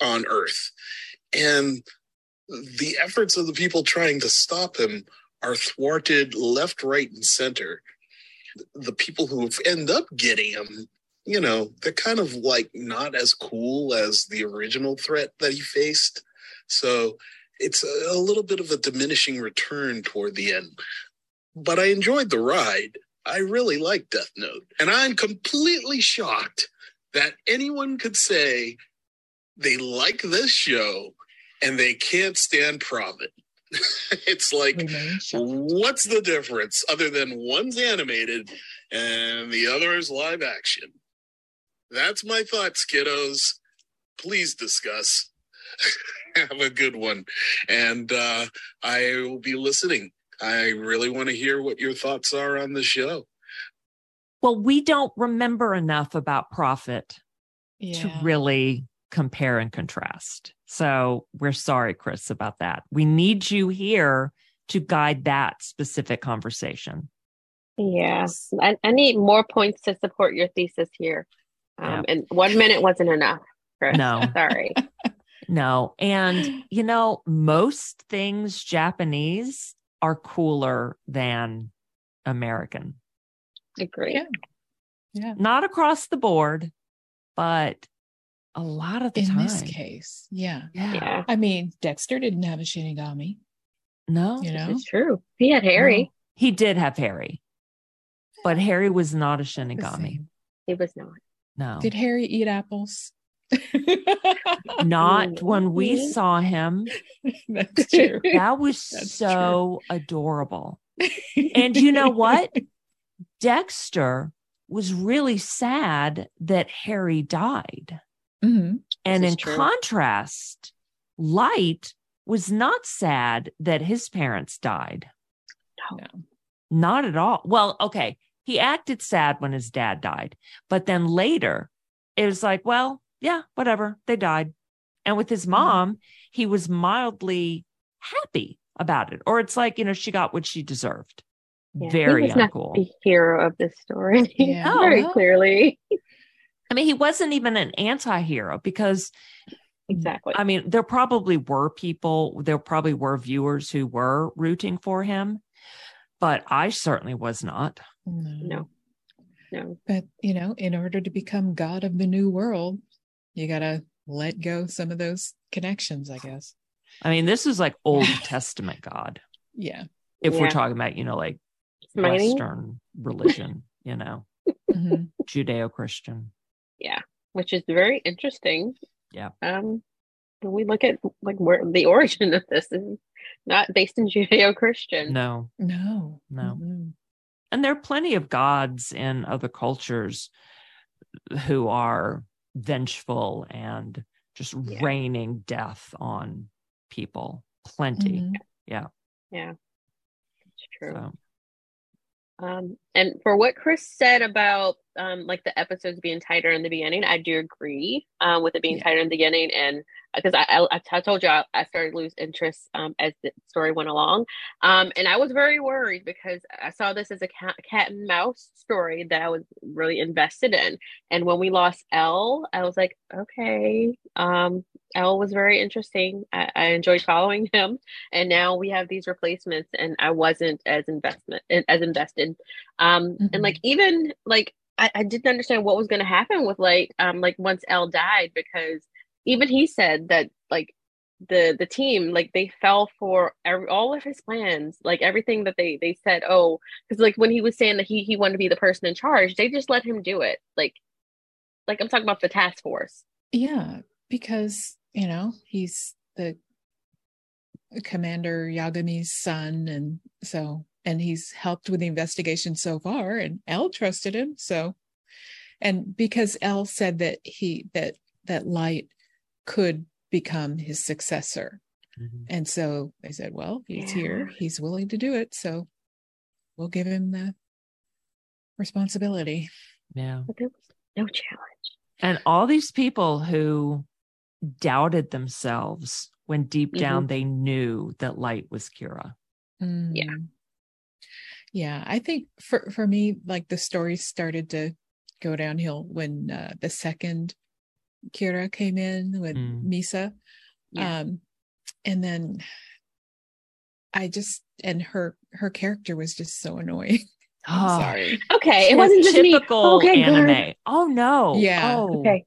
Speaker 4: on earth. And the efforts of the people trying to stop him are thwarted left, right, and center. The people who end up getting him, you know, they're kind of like not as cool as the original threat that he faced. So it's a, a little bit of a diminishing return toward the end. But I enjoyed the ride. I really like Death Note. And I'm completely shocked that anyone could say they like this show and they can't stand Profit. it's like, what's the difference other than one's animated and the other is live action? That's my thoughts, kiddos. Please discuss. Have a good one. And uh, I will be listening. I really want to hear what your thoughts are on the show.
Speaker 2: Well, we don't remember enough about profit to really compare and contrast. So we're sorry, Chris, about that. We need you here to guide that specific conversation.
Speaker 3: Yeah, I, I need more points to support your thesis here. Um, And one minute wasn't enough, Chris.
Speaker 2: No.
Speaker 3: Sorry.
Speaker 2: No. And, you know, most things Japanese are cooler than American.
Speaker 3: Agree.
Speaker 1: Yeah. Yeah.
Speaker 2: Not across the board, but a lot of the
Speaker 1: In
Speaker 2: time.
Speaker 1: this case, yeah.
Speaker 2: yeah.
Speaker 3: Yeah,
Speaker 1: I mean, Dexter didn't have a Shinigami,
Speaker 2: No,
Speaker 1: you know?
Speaker 3: it's true. He had Harry.
Speaker 2: he did have Harry, but Harry was not a
Speaker 1: The
Speaker 2: Shinigami.
Speaker 1: same.
Speaker 3: He was not.
Speaker 2: No,
Speaker 1: Did Harry eat apples?
Speaker 2: Not when we
Speaker 3: Mhm.
Speaker 2: saw him.
Speaker 1: That's true.
Speaker 2: That was
Speaker 1: That's
Speaker 2: so adorable. And you know what? Dexter was really sad that Harry died.
Speaker 1: Mhm.
Speaker 2: And in
Speaker 3: true.
Speaker 2: contrast, Light was not sad that his parents died.
Speaker 1: No.
Speaker 2: Not at all. Well, okay. He acted sad when his dad died, but then later it was like, well, yeah, whatever. They died. And with his mm-hmm. mom, he was mildly happy about it. Or it's like, you know, she got what she deserved.
Speaker 3: Yeah,
Speaker 2: Very
Speaker 3: he was not
Speaker 2: uncool.
Speaker 3: the hero of this story.
Speaker 1: Yeah.
Speaker 3: Oh, very
Speaker 2: No.
Speaker 3: clearly.
Speaker 2: I mean, he wasn't even an anti hero because
Speaker 3: Exactly.
Speaker 2: I mean, there probably were people, there probably were viewers who were rooting for him, but I certainly was not.
Speaker 3: No. No.
Speaker 1: But, you know, in order to become God of the new world, you got to let go some of those connections, I guess.
Speaker 2: I mean, this is like Old Testament God.
Speaker 1: Yeah.
Speaker 2: If we're talking about, you know, like
Speaker 3: Smiting.
Speaker 2: Western religion, you know,
Speaker 1: Mhm.
Speaker 2: Judeo Christian. Yeah.
Speaker 3: Which is very interesting.
Speaker 2: Yeah.
Speaker 3: Um, when we look at like where the origin of this is not based in Judeo-Christian.
Speaker 2: No,
Speaker 1: No.
Speaker 2: No.
Speaker 1: Mhm.
Speaker 2: and there are plenty of gods in other cultures who are vengeful and just
Speaker 3: Yeah.
Speaker 2: raining death on people. Plenty.
Speaker 1: Mhm.
Speaker 3: Yeah, it's true.
Speaker 2: So,
Speaker 3: Um, and for what Chris said about um, like the episodes being tighter in the beginning, I do agree um, with it being
Speaker 1: Yeah.
Speaker 3: tighter in the beginning. And because I, I, I told you I, I started to lose interest um, as the story went along. Um, and I was very worried because I saw this as a cat, cat and mouse story that I was really invested in. And when we lost L, I was like, okay, L was very interesting. I, I enjoyed following him and now we have these replacements and i wasn't as investment as invested um
Speaker 1: Mhm.
Speaker 3: and like even like I, I didn't understand what was going to happen with like um like once L died because even he said that like the the team like they fell for every, all of his plans like everything that they they said oh because like when he was saying that he he wanted to be the person in charge they just let him do it like like i'm talking about the task force
Speaker 1: Yeah. Because, you know, he's the Commander Yagami's son, and so and he's helped with the investigation so far, and L trusted him. So, and because L said that he that that Light could become his successor,
Speaker 2: Mhm.
Speaker 1: and so they said, well, he's
Speaker 3: Yeah.
Speaker 1: here, he's willing to do it, so we'll give him the responsibility.
Speaker 2: Yeah.
Speaker 3: But there was no challenge.
Speaker 2: And all these people who doubted themselves when deep
Speaker 3: Mhm.
Speaker 2: down they knew that light was Kira.
Speaker 1: Mm. Yeah, I think for for me, like the story started to go downhill when uh, the second Kira came in with
Speaker 2: Mm.
Speaker 1: Misa.
Speaker 3: Yeah.
Speaker 1: Um and then I just and her her character was just so annoying. I'm
Speaker 2: Oh,
Speaker 1: sorry.
Speaker 3: Okay, it wasn't just me. Okay,
Speaker 2: anime.
Speaker 3: good.
Speaker 2: Oh no.
Speaker 1: Yeah.
Speaker 2: Oh,
Speaker 3: Okay.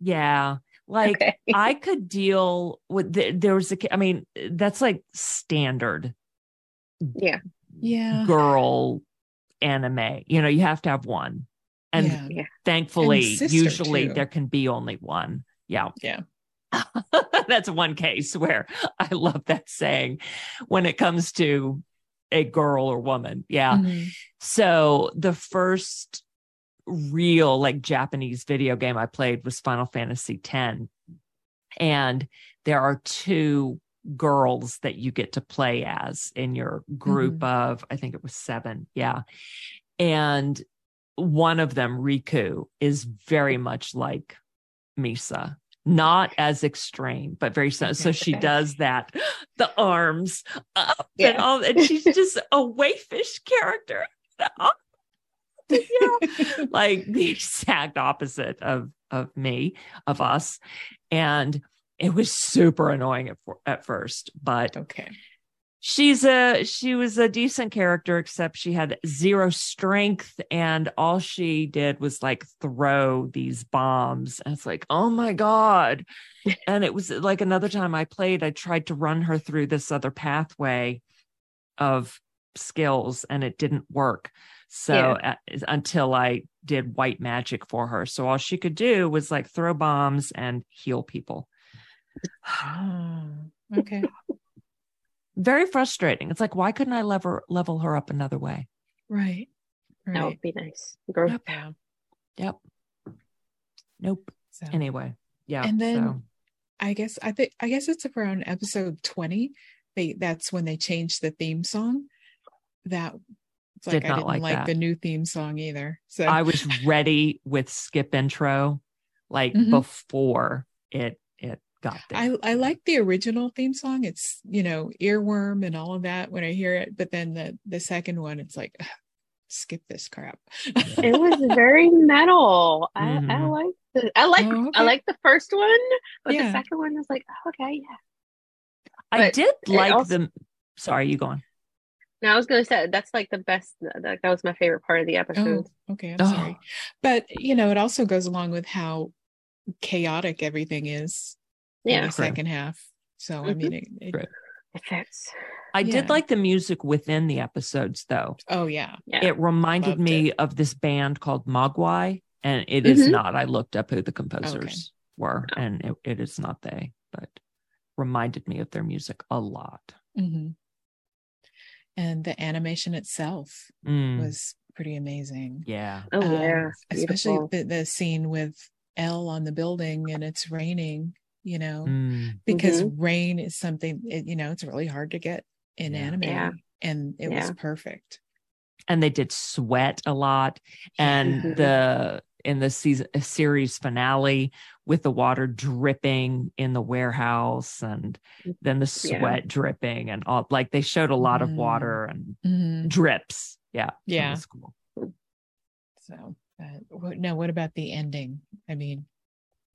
Speaker 2: Yeah. Like
Speaker 3: okay.
Speaker 2: I could deal with the, there was a I mean that's like standard
Speaker 3: yeah.
Speaker 1: Yeah.
Speaker 2: girl anime. You know, you have to have one. And
Speaker 1: yeah.
Speaker 2: thankfully
Speaker 1: sister,
Speaker 2: usually
Speaker 1: too.
Speaker 2: there can be only one. Yeah.
Speaker 1: Yeah.
Speaker 2: That's one case where I love that saying when it comes to a girl or woman. Yeah.
Speaker 1: Mhm.
Speaker 2: So the first real like Japanese video game I played was Final Fantasy X. And there are two girls that you get to play as in your group mm-hmm. of, I think it was seven. Yeah. And one of them, Rikku, is very much like Misa. Not as extreme, but very so. So she does that, the arms up and all, and she's just a wayfish character. yeah. like the exact opposite of of me, of us, and it was super annoying at, at first. But
Speaker 1: Okay.
Speaker 2: she's a she was a decent character, except she had zero strength, and all she did was like throw these bombs. And it's like, oh my god! and it was like another time I played, I tried to run her through this other pathway of skills, and it didn't work. So uh, until I did white magic for her, so all she could do was like throw bombs and heal people.
Speaker 1: Oh, okay.
Speaker 2: Very frustrating. It's like, why couldn't I level level her up another way?
Speaker 1: Right.
Speaker 3: That would be nice. Growth.
Speaker 2: Yep.
Speaker 1: Yeah.
Speaker 2: Yep. Nope.
Speaker 1: So
Speaker 2: Anyway, yeah.
Speaker 1: And then-
Speaker 2: so-
Speaker 1: I guess I think I guess it's around episode 20. They that's when they changed the theme song. That it's like
Speaker 2: Did
Speaker 1: I
Speaker 2: not
Speaker 1: didn't
Speaker 2: like
Speaker 1: like,
Speaker 2: that.
Speaker 1: the new theme song either. So
Speaker 2: I was ready with skip intro, like
Speaker 1: Mhm.
Speaker 2: before it it got there.
Speaker 1: I I like the original theme song. It's you know earworm and all of that when I hear it, but then the the second one, it's like ugh, skip this crap.
Speaker 3: It was very metal. I, I
Speaker 2: Mhm.
Speaker 3: like the I like
Speaker 1: Oh,
Speaker 3: I like the first one, but
Speaker 1: Yeah.
Speaker 3: the second one was like, oh, okay, yeah.
Speaker 2: I did like
Speaker 3: also-
Speaker 2: the. Sorry, you going?
Speaker 3: No, I was gonna say that's like the best. That, that was my favorite part of the episode.
Speaker 1: Oh, okay. I'm
Speaker 2: Oh.
Speaker 1: sorry, but you know it also goes along with how chaotic everything is in
Speaker 3: yeah,
Speaker 1: the second half. So I
Speaker 3: Mhm.
Speaker 1: mean, it, it-
Speaker 2: True.
Speaker 3: it fits.
Speaker 2: I
Speaker 1: Yeah.
Speaker 2: did like the music within the episodes, though.
Speaker 1: oh yeah,
Speaker 3: Yeah,
Speaker 2: It reminded
Speaker 1: Loved
Speaker 2: me of this band called Mogwai, and it is
Speaker 3: Mhm.
Speaker 2: not. I looked up who the composers were,
Speaker 3: Oh.
Speaker 2: and it, it is not they, but reminded me of their music a lot.
Speaker 1: hmm and the animation itself
Speaker 2: Mm,
Speaker 1: was pretty amazing.
Speaker 2: yeah.
Speaker 3: oh
Speaker 1: Um,
Speaker 3: yeah,
Speaker 1: especially the, the scene with L on the building and it's raining. You know,
Speaker 2: Mm,
Speaker 1: because rain is something it, you know it's really hard to get in
Speaker 2: Yeah.
Speaker 1: anime,
Speaker 3: Yeah.
Speaker 1: and it was perfect.
Speaker 2: and they did sweat a lot, and
Speaker 3: Mhm.
Speaker 2: the in the season series finale with the water dripping in the warehouse and then the
Speaker 3: Yeah.
Speaker 2: sweat dripping and all like they showed a lot of
Speaker 1: Mm.
Speaker 2: water and
Speaker 1: Mhm.
Speaker 2: drips yeah
Speaker 1: Yeah.
Speaker 2: was cool.
Speaker 1: So, uh, what, now what about the ending? I mean,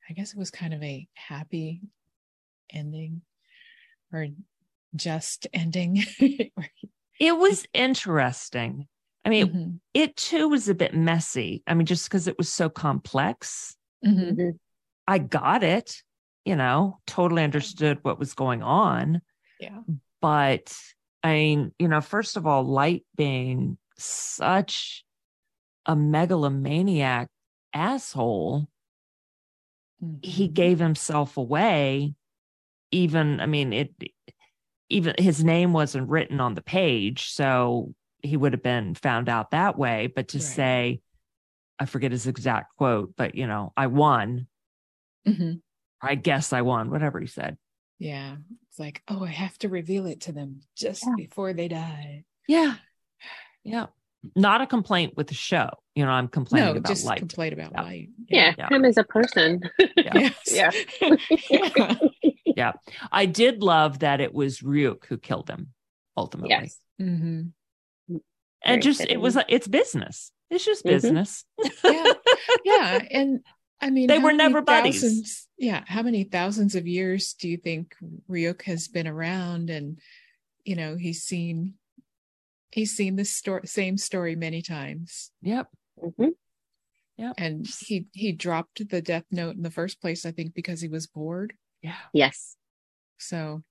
Speaker 1: I guess it was kind of a happy ending or just ending.
Speaker 2: it was interesting i mean
Speaker 1: Mhm.
Speaker 2: it too was a bit messy i mean just because it was so complex
Speaker 1: Mhm.
Speaker 3: Mhm.
Speaker 2: i got it you know totally understood what was going on
Speaker 1: Yeah.
Speaker 2: but I mean, you know, first of all, Light being such a megalomaniac asshole, he
Speaker 1: Mhm.
Speaker 2: gave himself away. Even, I mean, it even his name wasn't written on the page, so he would have been found out that way. But to
Speaker 1: Right.
Speaker 2: say, I forget his exact quote, but you know, I won.
Speaker 1: Mhm.
Speaker 2: I guess I won, whatever he said.
Speaker 1: Yeah. It's like, oh, I have to reveal it to them just
Speaker 3: Yeah.
Speaker 1: before they die.
Speaker 2: Yeah. Yeah. Not a complaint with the show. You know, I'm complaining
Speaker 1: no,
Speaker 2: about
Speaker 1: just
Speaker 2: light.
Speaker 1: complain about
Speaker 2: Yeah.
Speaker 1: light.
Speaker 3: Yeah,
Speaker 2: Yeah.
Speaker 3: him as a person.
Speaker 2: Yeah.
Speaker 1: Yes.
Speaker 3: Yeah.
Speaker 2: Yeah. I did love that it was Ryuk who killed him ultimately.
Speaker 3: yes.
Speaker 1: Hmm
Speaker 2: And
Speaker 3: Very
Speaker 2: just it was like it's business. It's just
Speaker 3: Mhm.
Speaker 2: business.
Speaker 1: Yeah. Yeah. And I mean,
Speaker 2: They were never buddies.
Speaker 1: thousands- yeah. How many thousands of years do you think Ryuk has been around? And, you know, he's seen, he's seen this story, same story many times.
Speaker 2: Yep.
Speaker 3: Mhm.
Speaker 1: And he, he dropped the death note in the first place, I think, because he was bored.
Speaker 2: Yeah.
Speaker 3: Yes.
Speaker 1: So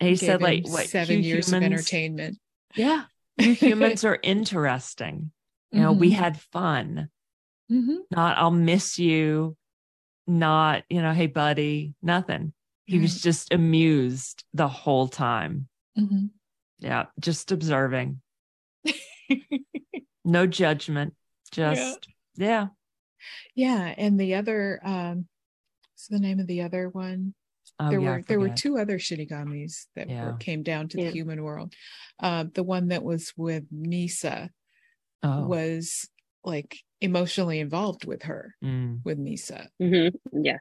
Speaker 2: And he said like what
Speaker 1: seven years
Speaker 2: humans,
Speaker 1: of entertainment.
Speaker 2: Yeah. You humans are interesting. You know, we had fun.
Speaker 1: Mhm.
Speaker 2: Not I'll miss you. Not, you know, hey buddy, nothing. He was just amused the whole time.
Speaker 1: Mhm.
Speaker 2: Yeah. Just observing. No judgment.
Speaker 1: Yeah.
Speaker 2: Just yeah.
Speaker 1: yeah. And the other, um, what's the name of the other one?
Speaker 2: Oh,
Speaker 1: there
Speaker 2: yeah,
Speaker 1: were there were two other shinigamis that were, came down to
Speaker 3: Yeah.
Speaker 1: the human world. Uh, the one that was with Misa
Speaker 2: Oh.
Speaker 1: was like emotionally involved with her,
Speaker 2: Mm.
Speaker 1: with Misa.
Speaker 3: hmm Yes.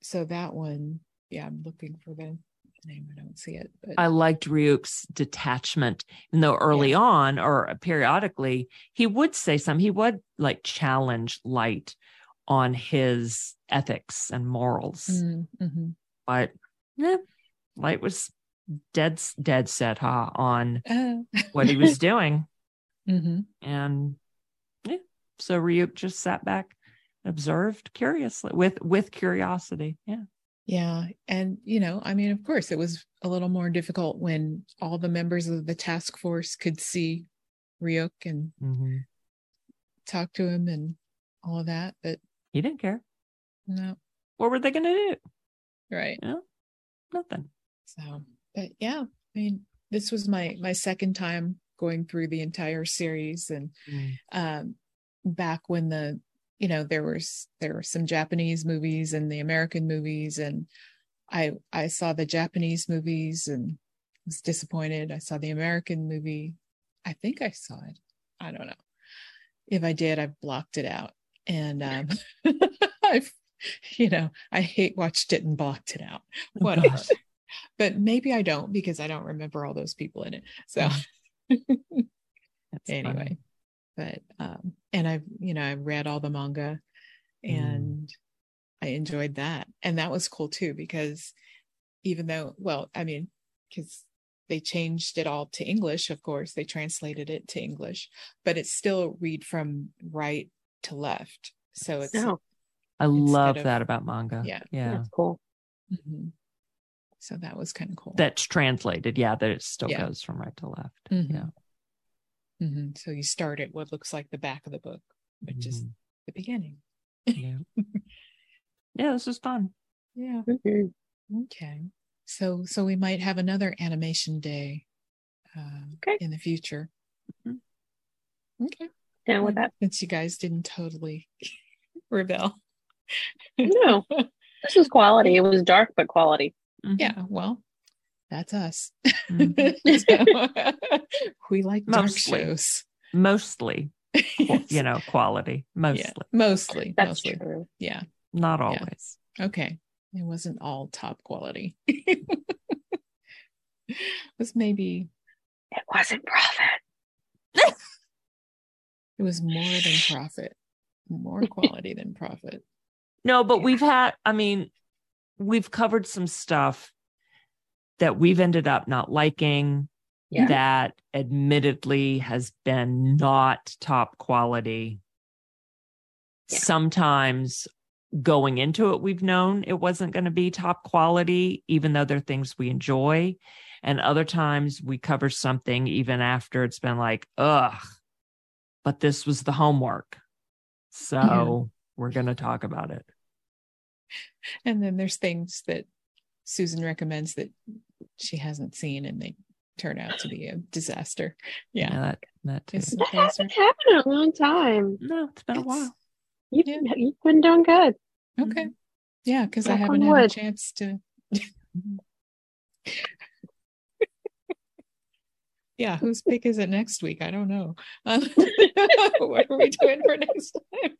Speaker 1: So that one, yeah, I'm looking for the name. I don't see it, but
Speaker 2: I liked Ryuk's detachment, even though early on or periodically he would say something. He would like challenge Light on his ethics and morals,
Speaker 1: Mm, mhm.
Speaker 2: But yeah, Light was dead dead set huh, on
Speaker 1: Uh,
Speaker 2: what he was doing,
Speaker 1: mhm.
Speaker 2: and yeah, so Ryuk just sat back, observed curiously with with curiosity. Yeah,
Speaker 1: Yeah. And, you know, I mean, of course, it was a little more difficult when all the members of the task force could see Ryuk and
Speaker 2: Mhm.
Speaker 1: talk to him and all of that. But
Speaker 2: he didn't care.
Speaker 1: no,
Speaker 2: What were they going to do?
Speaker 1: Right.
Speaker 2: Nothing.
Speaker 1: So, but yeah, I mean, this was my my second time going through the entire series, and
Speaker 2: Mm.
Speaker 1: um, back when the you know there was there were some Japanese movies and the American movies, and I I saw the Japanese movies and was disappointed. I saw the American movie. I think I saw it. I don't know. If I did, I blocked it out, and um, I've you know I hate watched it and blocked it out.
Speaker 2: Oh,
Speaker 1: Whatever but maybe I don't because I don't remember all those people in it. So anyway,
Speaker 2: funny.
Speaker 1: but um and I've you know I read all the manga
Speaker 2: Mm.
Speaker 1: and I enjoyed that. And that was cool too because even though well, I mean, because they changed it all to English, of course, they translated it to English, but it's still read from right to left. So it's
Speaker 3: No,
Speaker 2: I love
Speaker 1: of-
Speaker 2: that about manga.
Speaker 1: Yeah.
Speaker 2: Yeah.
Speaker 3: that's cool.
Speaker 1: Mhm. so that was kind of cool.
Speaker 2: That's translated. Yeah. That it still
Speaker 1: Yeah.
Speaker 2: goes from right to left.
Speaker 1: Mhm.
Speaker 2: Yeah.
Speaker 1: Mhm. So you start at what looks like the back of the book, which is
Speaker 2: Mhm.
Speaker 1: the beginning.
Speaker 2: yeah. yeah. This is fun.
Speaker 1: Yeah. Okay. So so we might have another animation day uh,
Speaker 3: Okay.
Speaker 1: in the future.
Speaker 2: Mhm.
Speaker 1: Okay.
Speaker 3: Down with that.
Speaker 1: Since you guys didn't totally rebel.
Speaker 3: No, this was quality. It was dark, but quality.
Speaker 2: Mhm.
Speaker 1: Yeah. Well, that's us.
Speaker 2: Mhm.
Speaker 1: So, we like dark
Speaker 2: Mostly.
Speaker 1: shows.
Speaker 2: Mostly,
Speaker 1: Yes.
Speaker 2: you know, quality. Mostly,
Speaker 1: Yeah. Mostly.
Speaker 3: That's
Speaker 1: mostly.
Speaker 3: true.
Speaker 1: Yeah.
Speaker 2: not
Speaker 1: Yeah.
Speaker 2: always.
Speaker 1: Okay. It wasn't all top quality. it was maybe
Speaker 3: It wasn't profit.
Speaker 1: it was more than profit. More quality than profit.
Speaker 2: No, but we've had, I mean, we've covered some stuff that we've ended up not liking
Speaker 3: Yeah.
Speaker 2: that admittedly has been not top quality.
Speaker 3: Yeah.
Speaker 2: Sometimes going into it, we've known it wasn't going to be top quality, even though they're things we enjoy. And other times we cover something even after it's been like, ugh, but this was the homework. So
Speaker 1: Yeah.
Speaker 2: we're going to talk about it.
Speaker 1: And then there's things that Susan recommends that she hasn't seen and they turn out to be a disaster.
Speaker 2: Yeah,
Speaker 1: Yeah.
Speaker 2: that that too.
Speaker 1: It's-
Speaker 3: That hasn't happened in a long time.
Speaker 2: No, it's been a while.
Speaker 3: You've,
Speaker 1: Yeah.
Speaker 3: you've been doing good.
Speaker 1: Okay. Yeah, because I haven't
Speaker 3: on
Speaker 1: had a chance to. yeah, whose pick is it next week? I don't know. Um, what are we doing for next time?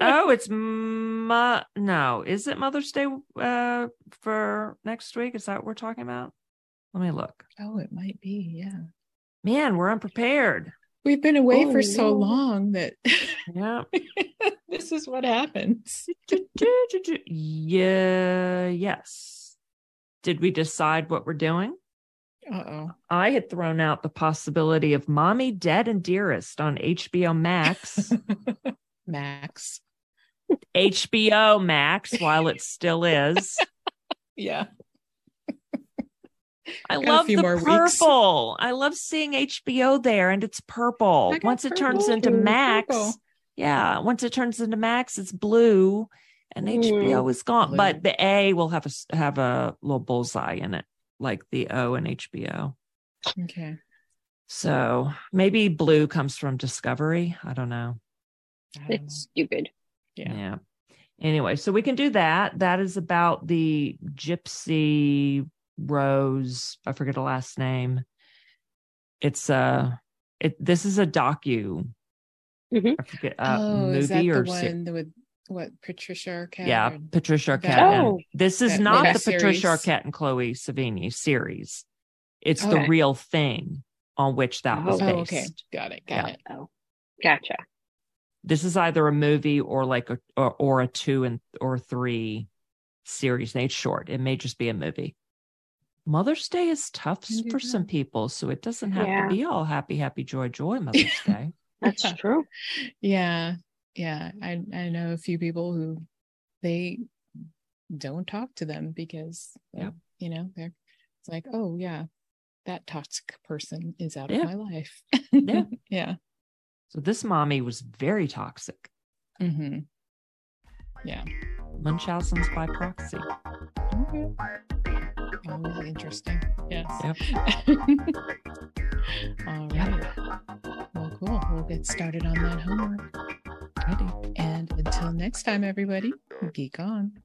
Speaker 2: Oh, it's ma no, is it Mother's Day uh for next week? Is that what we're talking about? Let me look.
Speaker 1: Oh, it might be. Yeah.
Speaker 2: Man, we're unprepared.
Speaker 1: We've been away
Speaker 3: Oh,
Speaker 1: for so long that
Speaker 2: Yeah.
Speaker 1: this is what happens.
Speaker 2: yeah, yes. Did we decide what we're doing?
Speaker 1: Uh oh.
Speaker 2: I had thrown out the possibility of Mommy Dead and Dearest on HBO Max.
Speaker 1: Max.
Speaker 2: HBO Max while it still is.
Speaker 1: Yeah.
Speaker 2: I
Speaker 1: Got
Speaker 2: love the
Speaker 1: more weeks.
Speaker 2: purple. I love seeing HBO there and it's purple. Once it turns into. Max,
Speaker 1: Purple.
Speaker 2: yeah, once it turns into Max, it's blue and
Speaker 3: Mm.
Speaker 2: HBO is gone.
Speaker 1: Blue.
Speaker 2: But the A will have a have a little bullseye in it, like the O and HBO.
Speaker 1: Okay.
Speaker 2: So maybe blue comes from Discovery. I don't know.
Speaker 1: I don't know.
Speaker 3: It's stupid.
Speaker 1: Yeah.
Speaker 2: Yeah. Anyway, so we can do that. That is about the Gypsy Rose. I forget the last name. It's uh it this is a docu.
Speaker 3: Mhm.
Speaker 2: I forget uh
Speaker 1: oh, is that
Speaker 2: movie
Speaker 1: the
Speaker 2: or se-
Speaker 1: one with what Patricia Arquette?
Speaker 2: yeah,
Speaker 1: or-
Speaker 2: Patricia Arquette.
Speaker 1: that
Speaker 2: and-
Speaker 3: one.
Speaker 2: this is
Speaker 1: That
Speaker 2: not
Speaker 1: web
Speaker 2: the Patricia. Arquette and Chloe Sevigny series. It's the real thing on which that was
Speaker 3: Oh,
Speaker 1: Oh,
Speaker 2: based.
Speaker 1: okay. Got it. Got
Speaker 2: Yeah.
Speaker 1: it.
Speaker 3: Oh, gotcha.
Speaker 2: this is either a movie or like a or, or a two and or three series. And it's short. It may just be a movie. Mother's Day is tough
Speaker 1: Can do
Speaker 2: for some people, so it doesn't have
Speaker 3: Yeah.
Speaker 2: to be all happy, happy, joy, joy Mother's Day.
Speaker 3: That's true.
Speaker 1: Yeah. Yeah. I I know a few people who they don't talk to them because uh,
Speaker 2: Yep.
Speaker 1: you know, they're it's like, oh yeah, that toxic person is out
Speaker 2: Yeah.
Speaker 1: of my life.
Speaker 2: Yeah.
Speaker 1: yeah.
Speaker 2: So this mommy was very toxic.
Speaker 1: mm-hmm Yeah.
Speaker 2: Munchausen's by proxy.
Speaker 1: Okay. Always interesting. Yes.
Speaker 2: Yep.
Speaker 1: all right Yep. Well, cool. We'll get started on that homework. And until next time, everybody, geek on.